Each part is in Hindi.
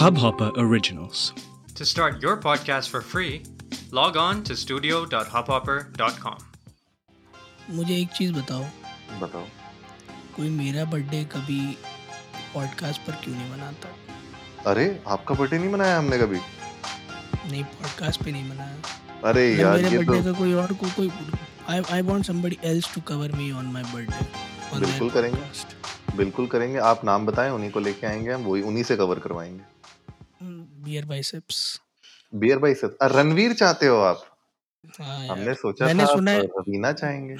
Hubhopper Originals. To start your podcast for free, log on to studio.hubhopper.com. मुझे एक चीज़ बताओ। बताओ। कोई मेरा बर्थडे कभी पॉडकास्ट पर क्यों नहीं मनाता? अरे आपका बर्थडे नहीं मनाया हमने कभी? नहीं पॉडकास्ट पे नहीं मनाया। अरे यार मेरे ये बर्थडे तो का कोई और को कोई I I want somebody else to cover me on my birthday बिल्कुल करेंगे। बिल्कुल करेंगे। आप नाम बताएँ उन्हीं को लेके आएँगे हम वही उन्हीं से कवर करवाएँगे। बियर बाइसेप्स बियर भाई से अ, रणवीर चाहते हो आप? हाँ हमने सोचा मैंने था सुना है आप रवीना चाहेंगे।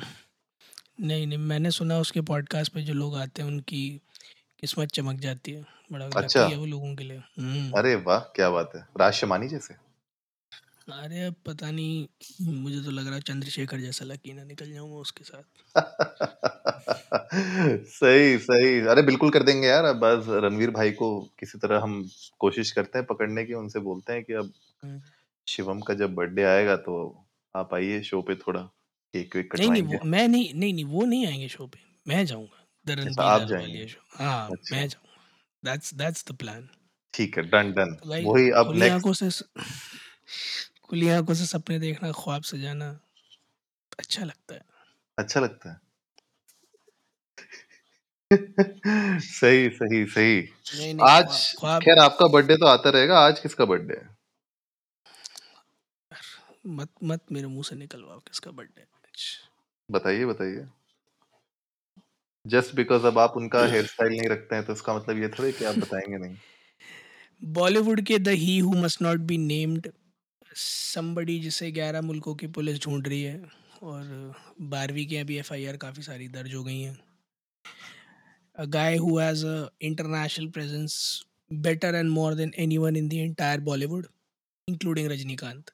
नहीं नहीं मैंने सुना उसके पॉडकास्ट पे जो लोग आते हैं उनकी किस्मत चमक जाती है। बड़ा अच्छा। है वो लोगों के लिए। हम्म। अरे वाह क्या बात है। राज शमानी जैसे? अरे अब पता नहीं मुझे तो लग रहा है चंद्रशेखर जैसा लकीना निकल जाऊँगा उसके साथ। सही सही। अरे बिल्कुल कर देंगे यार। अब बस रणवीर भाई को किसी तरह हम कोशिश करते हैं पकड़ने की उनसे बोलते हैं कि अब हम्म। शिवम का जब बर्थडे आएगा तो आप आइए शो पे थोड़ा केक वेक नहीं नहीं कटवाएँगे। मैं नहीं नहीं नहीं वो नहीं आएँगे शो पे। मैं जाऊँगा। द रणबीर आप जाएँगे। शो हाँ अच्छा। मैं जाऊँगा। दैट्स दैट्स द प्लान ठीक है डन डन तो भाई वही अब खुली नेक्स्ट आँखों से खुली आँखों से सपने देखना ख्वाब सजाना अच्छा लगता है। अच्छा लगता है। सही सही सही। नहीं नहीं आज ख्वाब खैर आपका बर्थडे तो आता रहेगा आज किसका बर्थडे है? मत मत मेरे मुँह से निकलवाओ किसका बर्थडे बताइए बताइए। जस्ट बिकॉज़ अब आप उनका हेयर स्टाइल नहीं रखते हैं तो इसका मतलब ये थोड़ी कि आप बताएँगे नहीं। बॉलीवुड के the he who must not be named somebody जिसे 11 मुल्कों की पुलिस ढूंढ रही है और बारहवीं की अभी एफआईआर काफ़ी सारी दर्ज हो गई हैं। A guy who has a international presence better and more than anyone in the entire Bollywood, including Rajinikanth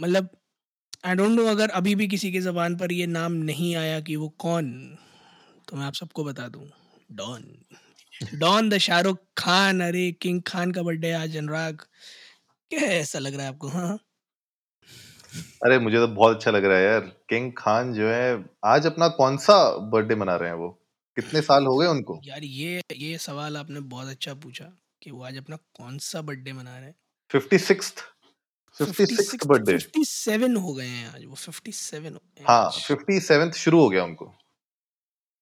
मतलब आई डोंट नो अगर अभी भी किसी की ज़बान पर ये नाम नहीं आया कि वो कौन तो मैं आप सबको बता दूँ Don. Don the Shahrukh Khan अरे किंग खान का बर्थडे आज अनुराग क्या ऐसा लग रहा है आपको हाँ? अरे मुझे तो बहुत अच्छा लग रहा है यार। किंग खान जो है आज अपना कौन सा बर्थडे मना रहे हैं वो? कितने साल हो गए उनको? यार ये ये सवाल आपने बहुत अच्छा पूछा कि वो आज अपना कौन सा बर्थडे मना रहे हैं। Fifty six birthday fifty seven हो गए हैं आज वो फिफ्टी सेवन हो गए हैं। फिफ्टी सेवेंथ शुरू हो गया उनको।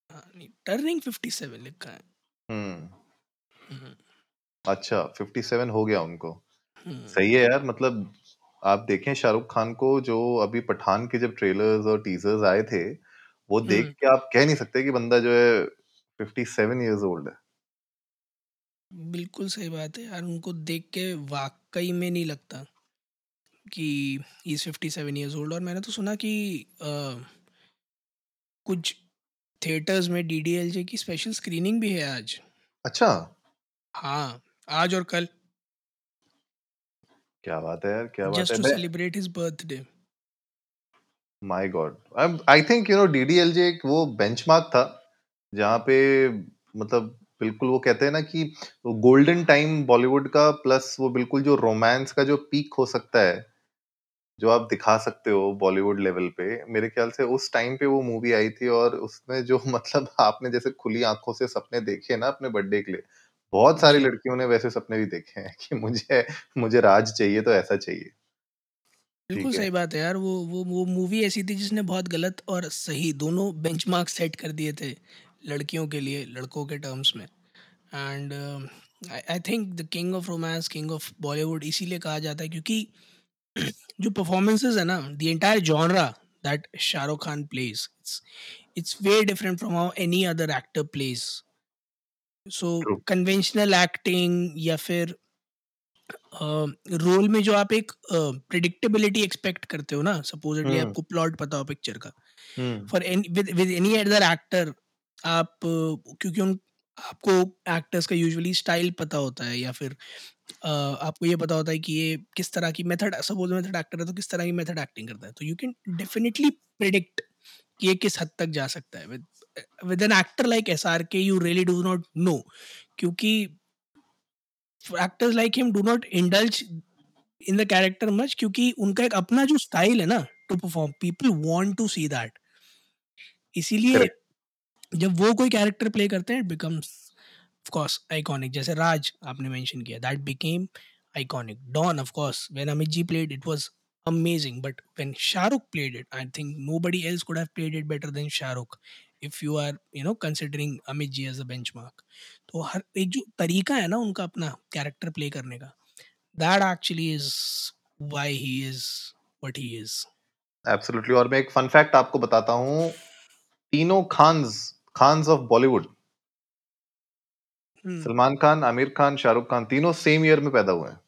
हाँ टर्निंग फिफ्टी सेवन लिखा है। हम्म। हम्म, अच्छा फिफ्टी सेवन हो गया उनको। हम्म, सही है यार मतलब आप देखें शाहरुख खान को जो अभी पठान के जब ट्रेलर्स और टीजर्स आए थे वो देख हम्म, के आप कह नहीं सकते कि बंदा जो है फिफ्टी सेवन ईयर्स ओल्ड है। बिल्कुल सही बात है यार उनको देख के वाकई में नहीं लगता कि is fifty seven years old और मैंने तो सुना कि अ, कुछ थिएटर्स में डीडीएलजे की स्पेशल स्क्रीनिंग भी है आज। अच्छा। हाँ आज और कल। क्या बात है यार क्या बात जस्ट है। To celebrate his birthday my god I think you know DDLJ एक वो बेंचमार्क था जहाँ पे मतलब बिल्कुल वो कहते हैं ना कि गोल्डन टाइम बॉलीवुड का प्लस वो बिल्कुल जो रोमांस का जो पीक हो सकता है जो आप दिखा सकते हो बॉलीवुड लेवल पे मेरे ख्याल से उस टाइम पे वो मूवी आई थी और उसमें जो मतलब आपने जैसे खुली आँखों से सपने देखे ना अपने बर्थडे के लिए बहुत सारी लड़कियों ने वैसे सपने भी देखे हैं कि मुझे मुझे राज चाहिए तो ऐसा चाहिए। बिल्कुल सही बात है यार वो वो वो मूवी ऐसी थी जिसने बहुत गलत और सही दोनों बेंचमार्क सेट कर दिए थे लड़कियों के लिए लड़कों के टर्म्स में। And I think the king of romance king of Bollywood इसीलिए कहा जाता है क्योंकि जो परफॉर्मेंसेज है ना the entire genre that Shahrukh Khan plays it's it's way different from how any other actor plays so conventional acting या फिर रोल uh, में जो आप एक प्रिडिक्टेबिलिटी एक्सपेक्ट करते हो ना सपोजिटली हम्म। आपको प्लॉट पता हो पिक्चर का। For with with any other actor आप uh, क्योंकि उन आपको एक्टर्स का यूजुअली स्टाइल पता होता है या फिर uh, आपको ये पता होता है कि ये किस तरह की मेथड सपोज़ मेथड एक्टर है तो किस तरह की मेथड एक्टिंग करता है। तो यू कैन डेफिनेटली प्रिडिक्ट कि ये किस हद तक जा सकता है with with an actor like S R K you really do not know क्योंकि actors like him do not indulge in the character much क्योंकि उनका एक अपना जो स्टाइल है ना to perform people want to see that इसीलिए जब वो कोई कैरेक्टर प्ले करते हैं it becomes of course iconic जैसे राज आपने मेंशन किया that became iconic. Dawn, of course, when Amit Ji played, it was amazing. But when Shahrukh played it, I think nobody else could have played it better than Shahrukh. If you are, you know, considering Amit Ji as a benchmark. तो हर एक जो तरीका है ना उनका अपना कैरेक्टर प्ले करने का that actually is why he is what he is absolutely और मैं एक फन फैक्ट आपको बताता हूँ तीनों Khans Khans of Bollywood hmm, Salman Khan Aamir Khan Shahrukh Khan तीनों सेम ईयर में पैदा हुए हैं।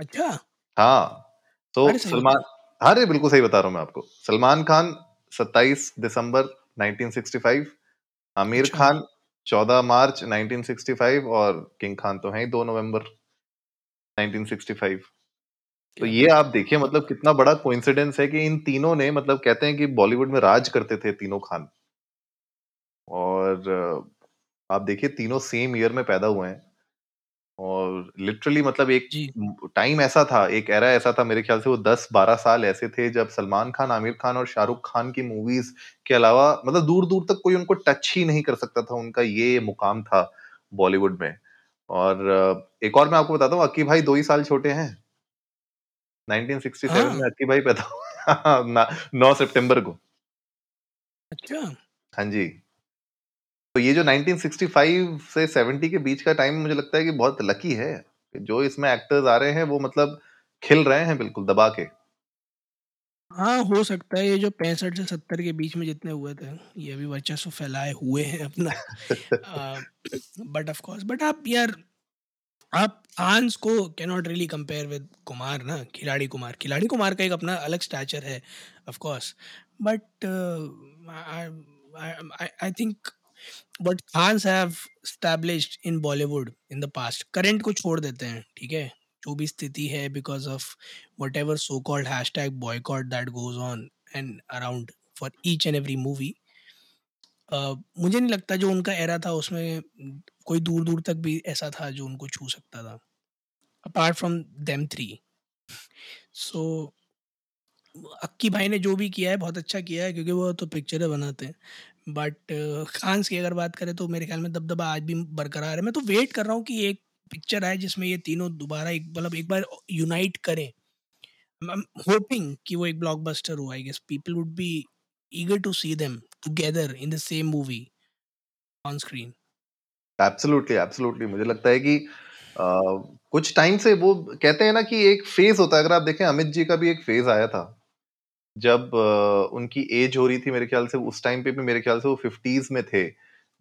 अच्छा। हाँ तो सलमान अरे बिल्कुल सही बता रहा हूँ मैं आपको। सलमान खान 27 दिसंबर 1965 आमिर अच्छा। खान 14 मार्च 1965 और किंग खान तो है ही 2 नवंबर 1965 तो ये आप देखिए मतलब कितना बड़ा कोइंसिडेंस है कि इन तीनों ने मतलब कहते हैं कि बॉलीवुड में राज करते थे तीनों खान। और आप देखिए तीनों सेम ईयर में पैदा हुए हैं। और लिटरली मतलब एक जी। टाइम ऐसा था एक एरा ऐसा था मेरे ख्याल से वो 10-12 साल ऐसे थे जब सलमान खान आमिर खान और शाहरुख खान की मूवीज़ के अलावा मतलब दूर दूर तक कोई उनको टच ही नहीं कर सकता था उनका ये मुकाम था बॉलीवुड में। और एक और मैं आपको बताता हूँ अक्की भाई दो ही साल छोटे हैं। 1967 में हाँ। अक्की भाई पैदा हुए ना- 9 सितंबर को। अच्छा। हाँ जी। तो ये जो 1965 से 70 के बीच का टाइम मुझे लगता है कि बहुत लकी है जो इसमें एक्टर्स आ रहे हैं वो मतलब खिल रहे हैं बिल्कुल दबा के। हाँ हो सकता है ये जो पैंसठ से सत्तर के बीच में जितने हुए थे ये भी वर्चस्व फैलाए हुए हैं अपना। बट ऑफ़ कोर्स बट आप यार आप आंस को cannot really compare with Kumar ना खिलाड़ी कुमार। खिलाड़ी कुमार का एक अपना अलग स्टैचर है of course but I think but fans have established in Bollywood in the past current को छोड़ देते हैं, ठीक है? जो भी स्थिति है because of whatever so called hashtag boycott that goes on and around for each and every movie मुझे नहीं लगता जो उनका एरा था उसमें कोई दूर दूर तक भी ऐसा था जो उनको छू सकता था apart from them three so Akki भाई ने जो भी किया है, बहुत अच्छा किया है, क्योंकि वो तो पिक्चरें बनाते हैं। बट खान्स की अगर बात करें तो मेरे ख्याल में दबदबा आज भी बरकरार है। मैं तो वेट कर रहा हूँ कि एक पिक्चर आए जिसमें ये तीनों दोबारा एक मतलब एक बार यूनाइट करें। होपिंग कि वो एक ब्लॉकबस्टर हो I guess people would be eager to see them together in the same movie on screen. Absolutely absolutely मुझे लगता है कि अ, कुछ टाइम से वो कहते हैं ना कि एक फ़ेज़ होता है। अगर आप देखें अमित जी का भी एक फ़ेज़ आया था। जब उनकी एज हो रही थी मेरे ख्याल से, उस टाइम पे भी मेरे ख्याल से वो फिफ्टीज में थे,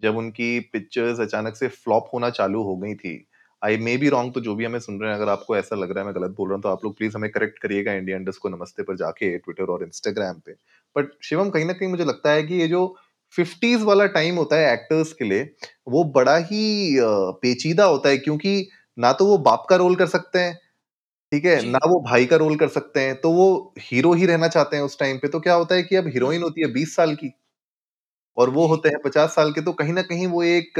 जब उनकी पिक्चर्स अचानक से फ्लॉप होना चालू हो गई थी। आई मे बी रॉन्ग तो जो भी हमें सुन रहे हैं, अगर आपको ऐसा लग रहा है, मैं गलत बोल रहा हूँ तो आप लोग प्लीज़ हमें करेक्ट करिएगा इंडिया इंडस्ट को नमस्ते पर जाके ट्विटर और इंस्टाग्राम पे। बट शिवम, कहीं ना कहीं मुझे लगता है कि ये जो फिफ्टीज वाला टाइम होता है एक्टर्स के लिए, वो बड़ा ही पेचीदा होता है, क्योंकि ना तो वो बाप का रोल कर सकते हैं ठीक है जी। ना वो भाई का रोल कर सकते हैं तो वो हीरो ही रहना चाहते हैं उस टाइम पे तो क्या होता है कि अब हीरोइन होती है बीस साल की और वो जी। होते हैं पचास साल के तो कहीं ना कहीं वो एक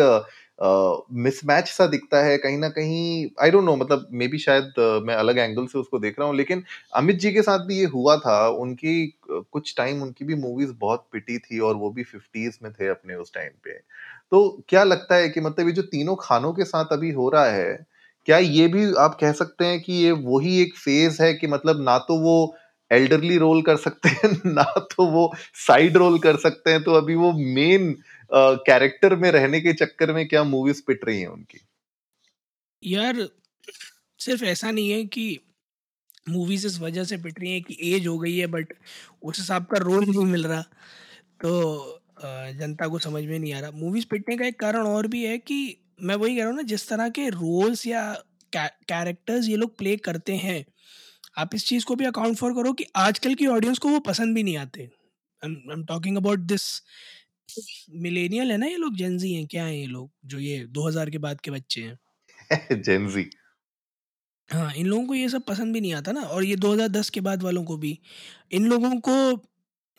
मिसमैच सा दिखता है कहीं ना कहीं आई डोंट नो मतलब मे बी शायद मैं अलग एंगल से उसको देख रहा हूँ लेकिन अमित जी के साथ भी ये हुआ था उनकी अ, कुछ टाइम उनकी भी मूवीज़ बहुत पिटी थी और वो भी फिफ्टीज में थे अपने उस टाइम पे। तो क्या लगता है कि मतलब ये जो तीनों खानों के साथ अभी हो रहा है क्या ये भी आप कह सकते हैं कि ये वही एक फ़ेज़ है कि मतलब ना तो वो एल्डरली रोल कर सकते हैं, ना तो वो साइड रोल कर सकते हैं तो अभी वो मेन कैरेक्टर में रहने के चक्कर में क्या मूवीज़ पिट रही हैं उनकी? यार, सिर्फ़ ऐसा नहीं है कि मूवीज़ इस वजह से पिट रही हैं कि एज हो गई है बट उस हिसाब का रोल नहीं मिल रहा। तो जनता को समझ में नहीं आ रहा। मूवीज़ पिटने का एक कारण और भी है कि मैं वही कह रहा हूँ ना जिस तरह के रोल्स या कैरेक्टर्स ये लोग प्ले करते हैं आप इस चीज़ को भी अकाउंट फॉर करो कि आजकल की ऑडियंस को वो पसंद भी नहीं आते। I am talking about this millennial है ना ये लोग जेंजी हैं क्या हैं ये लोग जो ये 2000 के बाद के बच्चे हैं? जेंजी हाँ इन लोगों को ये सब पसंद भी नहीं आता ना और ये 2010 के बाद वालों को भी। इन लोगों को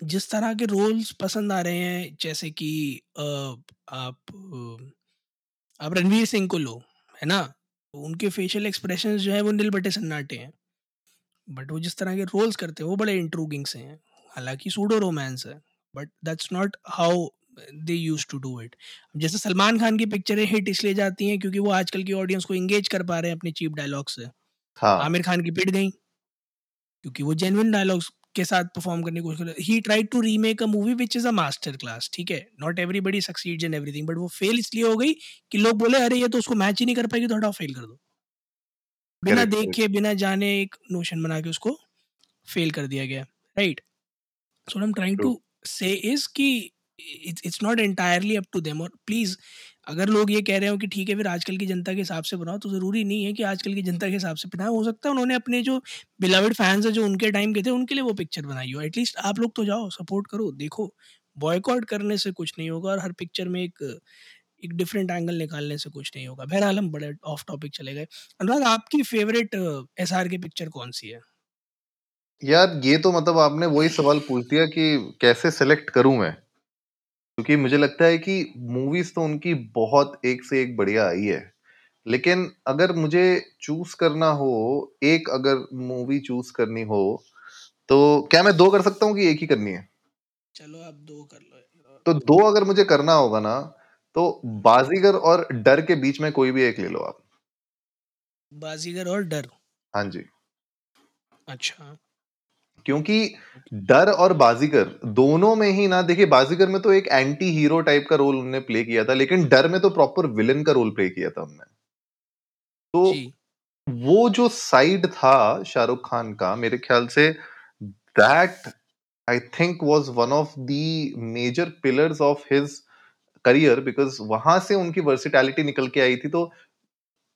जिस तरह के रोल्स पसंद आ रहे हैं जैसे कि अ, आप आप रणवीर सिंह को लो है ना? उनके फेशियल एक्सप्रेशन जो है वो नील बटे सन्नाटे हैं। बट वो जिस तरह के रोल्स करते हैं वो बड़े इंट्रूगिंग से हैं। हालाँकि सूडो रोमांस है but that's not how they use to do it जैसे सलमान खान की पिक्चरें हिट इसलिए जाती हैं क्योंकि वो आजकल की ऑडियंस को इंगेज कर पा रहे हैं अपने चीप डायलॉग से। हाँ। आमिर खान की पिट गई क्योंकि वो जेनविन डायलॉग्स के साथ परफॉर्म करने की कोशिश कर ही। Try to remake a movie which is a master class ठीक है? Not everybody succeed in everything but वो फेल इसलिए हो गई कि लोग बोले अरे ये तो उसको मैच ही नहीं कर पाएगी तो हटाओ फेल कर दो। बिना देख के बिना जाने एक नोशन बना के उसको फेल कर दिया गया right so I am trying to say is कि it's not entirely up to them और प्लीज़, अगर लोग ये कह रहे हो कि ठीक है फिर आजकल की जनता के हिसाब से बनाओ तो ज़रूरी नहीं है कि आजकल की जनता के हिसाब से बनाओ हो सकता है उन्होंने अपने जो बिलाविड फैंस है, जो उनके टाइम के थे, उनके लिए वो पिक्चर बनाई हो। एटलीस्ट आप लोग तो जाओ सपोर्ट करो, देखो। बॉयकॉट करने से कुछ नहीं होगा और हर पिक्चर में एक एक डिफरेंट एंगल निकालने से कुछ नहीं होगा। बहरहाल हम बड़े ऑफ़ टॉपिक चले गए। अनुराग, आपकी फेवरेट एस आर की पिक्चर कौन सी है? यार, ये तो मतलब आपने वही सवाल पूछ दिया कि कैसे सेलेक्ट करूँ मैं? क्योंकि मुझे लगता है कि मूवीज़ तो उनकी बहुत एक से एक बढ़िया आई है। लेकिन अगर मुझे चूज़ करना हो एक अगर मूवी चूज़ करनी हो तो क्या मैं दो कर सकता हूँ कि एक ही करनी है? चलो आप दो कर लो। तो दो अगर मुझे करना होगा ना तो बाजीगर और डर के बीच में कोई भी एक ले लो आप। बाजीगर और डर? हाँ जी। अच्छा। क्योंकि डर और बाजीगर दोनों में ही ना देखिए बाजीगर में तो एक एंटी हीरो टाइप का रोल उन्होंने प्ले किया था लेकिन डर में तो प्रॉपर विलन का रोल प्ले किया था उन्होंने तो जी। वो जो साइड था शाहरुख खान का मेरे ख्याल से that I think was one of the major pillars of his career because वहाँ से उनकी वर्सिटैलिटी निकल के आई थी तो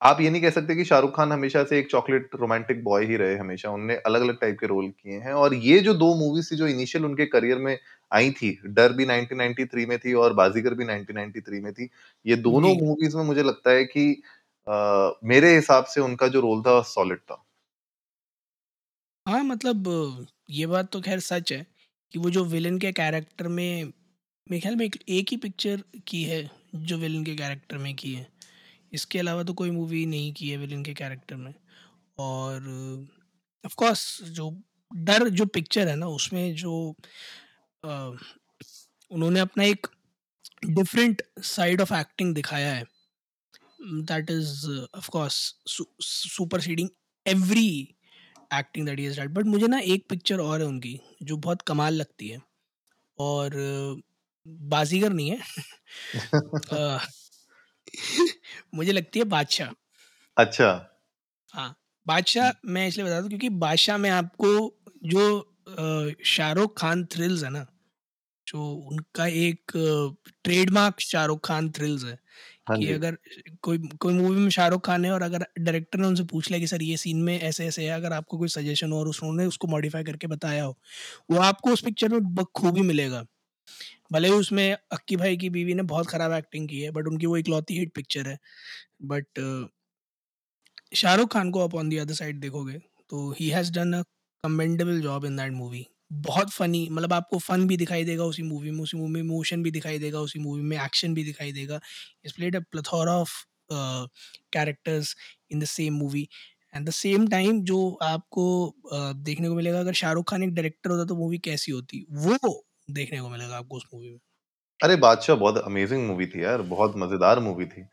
आप ये नहीं कह सकते कि शाहरुख खान हमेशा से एक चॉकलेट रोमांटिक बॉय ही रहे हमेशा उनने अलग अलग टाइप के रोल किए हैं। और ये जो दो मूवीज़ थी जो इनिशियल उनके करियर में आई थी डर भी 1993 में थी और बाजीगर भी 1993 में थी ये दोनों जी। मूवीज़ में मुझे लगता है कि अ, मेरे हिसाब से उनका जो रोल था सॉलिड था। हाँ मतलब ये बात तो खैर सच है कि वो जो विलन के कैरेक्टर में मेरे ख्याल में एक, एक ही पिक्चर की है जो विलन के कैरेक्टर में की है। इसके अलावा तो कोई मूवी नहीं की है विलन के कैरेक्टर में। और ऑफ़ कोर्स जो डर जो पिक्चर है ना उसमें जो अ, उन्होंने अपना एक डिफरेंट साइड ऑफ़ एक्टिंग दिखाया है। That is of course superseding every acting that is but मुझे ना एक पिक्चर और है उनकी जो बहुत कमाल लगती है। और बाजीगर नहीं है। मुझे लगती है बादशाह। अच्छा। हाँ बादशाह मैं इसलिए बता दूँ क्योंकि बादशाह में आपको जो शाहरुख खान थ्रिल्स है ना जो उनका एक ट्रेडमार्क शाहरुख खान थ्रिल्स है हाँ कि अगर कोई कोई मूवी में शाहरुख खान है और अगर डायरेक्टर ने उनसे पूछ लिया कि सर ये सीन में ऐसे ऐसे है अगर आपको कोई सजेशन हो और उन्होंने उसको मॉडिफाई करके बताया हो वो आपको उस पिक्चर में बखूबी मिलेगा। भले ही उसमें अक्की भाई की बीवी ने बहुत ख़राब एक्टिंग की है बट उनकी वो इकलौती हिट पिक्चर है। बट शाहरुख खान को आप ऑन दी अदर साइड देखोगे तो he has done a commendable job in that movie बहुत फनी मतलब आपको फन भी दिखाई देगा उसी मूवी में उसी मूवी में इमोशन भी दिखाई देगा उसी मूवी में एक्शन भी दिखाई देगा। Is played a plethora of characters in the same movie at the same time जो आपको uh, देखने को मिलेगा अगर शाहरुख खान एक डायरेक्टर होता तो मूवी कैसी होती? वो देखने को मिलेगा आपको उस मूवी में। अरे बादशाह बहुत अमेजिंग मूवी थी यार बहुत मज़ेदार मूवी थी।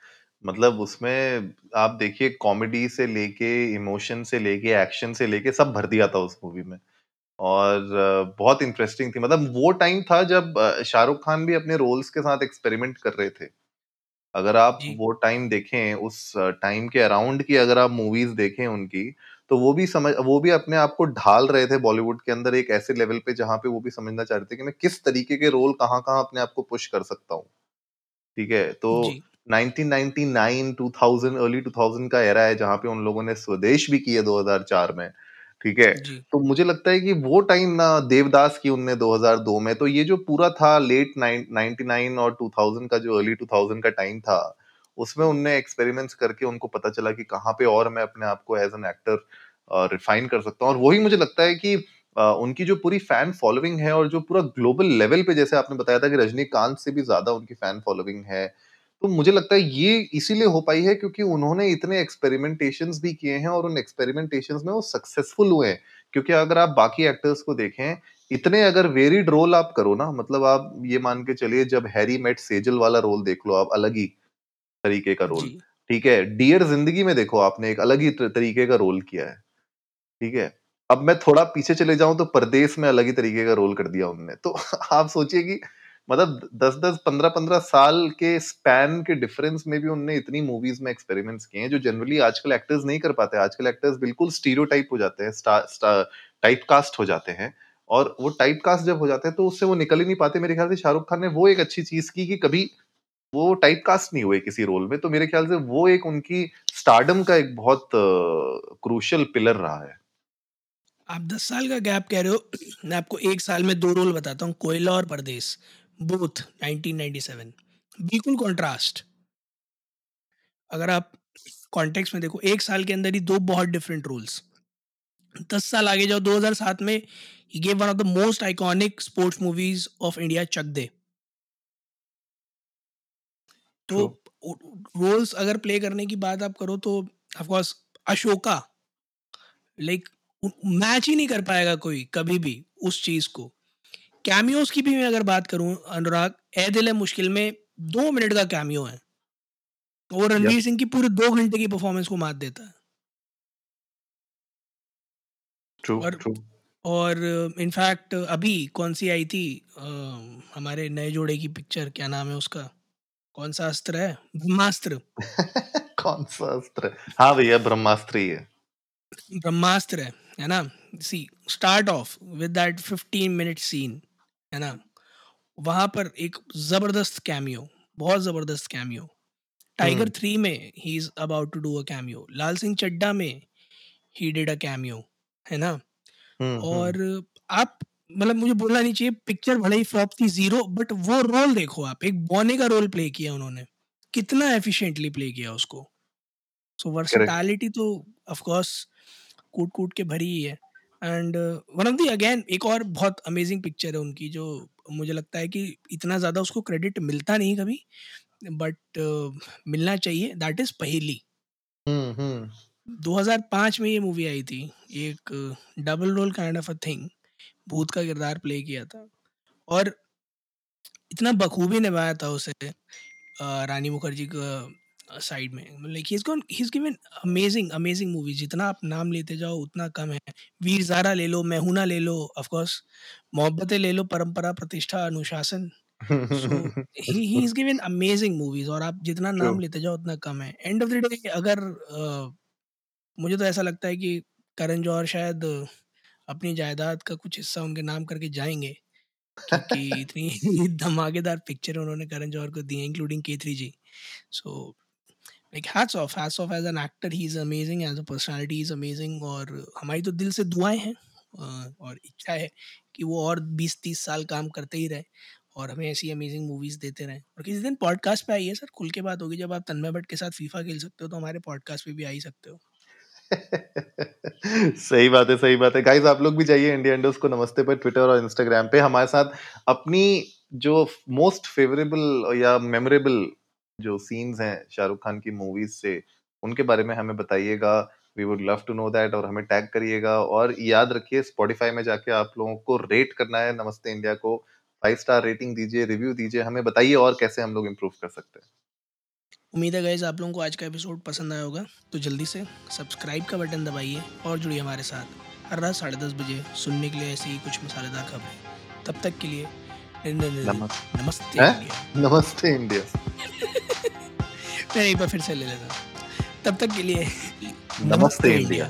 मतलब उसमें आप देखिए कॉमेडी से लेके इमोशन से लेके एक्शन से लेके सब भर दिया था उस मूवी में। और बहुत इंटरेस्टिंग थी। मतलब वो टाइम था जब अ, शाहरुख खान भी अपने रोल्स के साथ एक्सपेरिमेंट कर रहे थे। अगर आप जी। वो टाइम देखें उस टाइम के अराउंड की अगर आप मूवीज़ देखें उनकी तो वो भी समझ वो भी अपने आप को ढाल रहे थे बॉलीवुड के अंदर एक ऐसे लेवल पे जहाँ पे वो भी समझना चाह रहे थे कि मैं किस तरीके के रोल कहाँ कहाँ अपने आप को पुश कर सकता हूँ। ठीक है? तो जी। 1999 2000 अर्ली 2000 का एरा है जहाँ पे उन लोगों ने स्वदेश भी किए 2004 में। ठीक है? तो मुझे लगता है कि वो टाइम ना देवदास की उनने 2002 में तो ये जो पूरा था लेट 99 और 2000 का जो अर्ली 2000 का टाइम था उसमें उनने एक्सपेरिमेंट्स करके उनको पता चला कि कहाँ पे और मैं अपने आप को एज एन एक्टर रिफाइन कर सकता हूँ। और वही मुझे लगता है कि अ, उनकी जो पूरी फ़ैन फॉलोइंग है और जो पूरा ग्लोबल लेवल पे जैसे आपने बताया था कि रजनीकांत से भी ज़्यादा उनकी फ़ैन फॉलोइंग है तो मुझे लगता है ये इसीलिए हो पाई है क्योंकि उन्होंने इतने एक्सपेरिमेंटेशंस भी किए हैं और उन एक्सपेरिमेंटेशंस में वो सक्सेसफुल हुए हैं। क्योंकि अगर आप बाकी एक्टर्स को देखें इतने अगर वेरिड रोल आप करो ना मतलब आप ये मान के चलिए जब हैरी मेट सेजल वाला रोल देख लो आप अलग ही तरीके का रोल। ठीक है? डियर ज़िंदगी में देखो आपने एक अलग ही तरीके का रोल किया है। ठीक है? अब मैं थोड़ा पीछे चले जाऊँ तो परदेश में अलग ही तरीके का रोल कर दिया उनने। तो आप सोचिए कि मतलब दस दस पंद्रह पंद्रह साल के स्पैन के डिफरेंस में भी उनने इतनी मूवीज़ में एक्सपेरिमेंट्स किए हैं जो जनरली आजकल एक्टर्स नहीं कर पाते। आजकल एक्टर्स बिल्कुल स्टीरियोटाइप हो जाते हैं टाइप कास्ट हो जाते हैं और वो टाइप कास्ट जब हो जाते हैं तो उससे वो निकल ही नहीं पाते। मेरे ख्याल से शाहरुख खान ने वो एक अच्छी चीज़ की कि कभी वो टाइप कास्ट नहीं हुए किसी रोल में तो मेरे ख्याल से वो एक उनकी स्टारडम का एक बहुत क्रूशियल पिलर रहा है। आप दस साल का गैप कह रहे हो, मैं आपको एक साल में दो रोल बताता हूँ, कोयला और परदेश बोथ 1997 बिल्कुल कॉन्ट्रास्ट अगर आप कॉन्टेक्स्ट में देखो, एक साल के अंदर ही दो बहुत डिफरेंट रोल्स दस साल आगे जाओ 2007 में ही gave one of the most iconic sports movies of India Chak De तो रोल्स अगर प्ले करने की बात आप करो तो of course Ashoka like match ही नहीं कर पाएगा कोई कभी भी उस चीज़ को। कैमियोज की भी मैं अगर बात करूँ अनुराग ए दिल है मुश्किल में दो मिनट का कैमियो है। वो रणवीर सिंह की पूरे दो घंटे की परफॉर्मेंस को मात देता है। ट्रू और ट्रू और इनफैक्ट अभी कौन सी आई थी अ, हमारे नए जोड़े की पिक्चर क्या नाम है उसका? कौन सा अस्त्र है? ब्रह्मास्त्र। कौन सा अस्त्र? हाँ भैया ब्रह्मास्त्र ही है। ब्रह्मास्त्र है है ना? See start off with that 15 minute scene है ना? वहाँ पर एक ज़बरदस्त कैमियो बहुत ज़बरदस्त कैमियो टाइगर थ्री में he is about to do a cameo Lal Singh Chaddha में ही डिड अ कैमियो है ना? हम्म हम्म। और आप मतलब मुझे बोलना नहीं चाहिए पिक्चर भले ही फ्लॉप थी ज़ीरो बट वो रोल देखो आप। एक बॉने का रोल प्ले किया उन्होंने। कितना एफिशिएंटली प्ले किया उसको। सो वर्सेटैलिटी तो ऑफ़ कोर्स कूट कूट के भरी ही है। And one of the again एक और बहुत अमेजिंग पिक्चर है उनकी जो मुझे लगता है कि इतना ज़्यादा उसको क्रेडिट मिलता नहीं कभी बट uh, मिलना चाहिए। दैट इज़ पहेली। हम्म हम्म। 2005 में ये मूवी आई थी। एक double role kind of a thing भूत का किरदार प्ले किया था। और इतना बखूबी निभाया था उसे रानी मुखर्जी का साइड में। Like he is gone he is given amazing amazing movie जितना आप नाम लेते जाओ उतना कम है। वीर ज़ारा ले लो मैहूना ले लो ऑफ़ कोर्स मोहब्बतें ले लो परंपरा प्रतिष्ठा अनुशासन। He he is given amazing movies और आप जितना नाम लेते जाओ उतना कम है। एंड ऑफ़ द डे अगर अ, मुझे तो ऐसा लगता है कि करण जौहर शायद अपनी जायदाद का कुछ हिस्सा उनके नाम करके जाएँगे क्योंकि इतनी धमाकेदार पिक्चर उन्होंने करण जौहर को दी including K three G. So like hats off hats off as an actor he is amazing as a personality is amazing और हमारी तो दिल से दुआएँ हैं और इच्छा है कि वो और 20-30 साल काम करते ही रहे और हमें ऐसी अमेजिंग मूवीज़ देते रहें। और किसी दिन पॉडकास्ट पे आइए सर खुल के बात होगी जब आप तन्मय भट्ट के साथ फीफा खेल सकते हो तो हमारे पॉडकास्ट पे भी आ ही सकते हो। सही बात है, सही बात है। गाइस आप लोग भी जाइए इंडिया इंडोस को नमस्ते पर ट्विटर और इंस्टाग्राम पे। हमारे साथ अपनी जो मोस्ट फेवरेबल या मेमोरेबल जो सीन्स हैं शाहरुख खान की मूवीज़ से, उनके बारे में हमें बताइएगा। We would love to know that और हमें टैग करिएगा। और याद रखिए स्पॉटिफाई में जाके आप लोगों को रेट करना है नमस्ते इंडिया को। फाइव स्टार रेटिंग दीजिए रिव्यू दीजिए, हमें बताइए और कैसे हम लोग इम्प्रूव कर सकते हैं। उम्मीद है गाइज़ आप लोगों को आज का एपिसोड पसंद आया होगा। तो जल्दी से सब्सक्राइब का बटन दबाइए और जुड़िए हमारे साथ। हर रात साढ़े दस बजे सुनने के लिए ऐसी ही कुछ मसालेदार खबरें। तब तक के लिए नमस्ते। नमस्ते इंडिया। मैं एक बार फिर से ले लेता हूँ। तब तक के लिए नमस्ते इंडिया।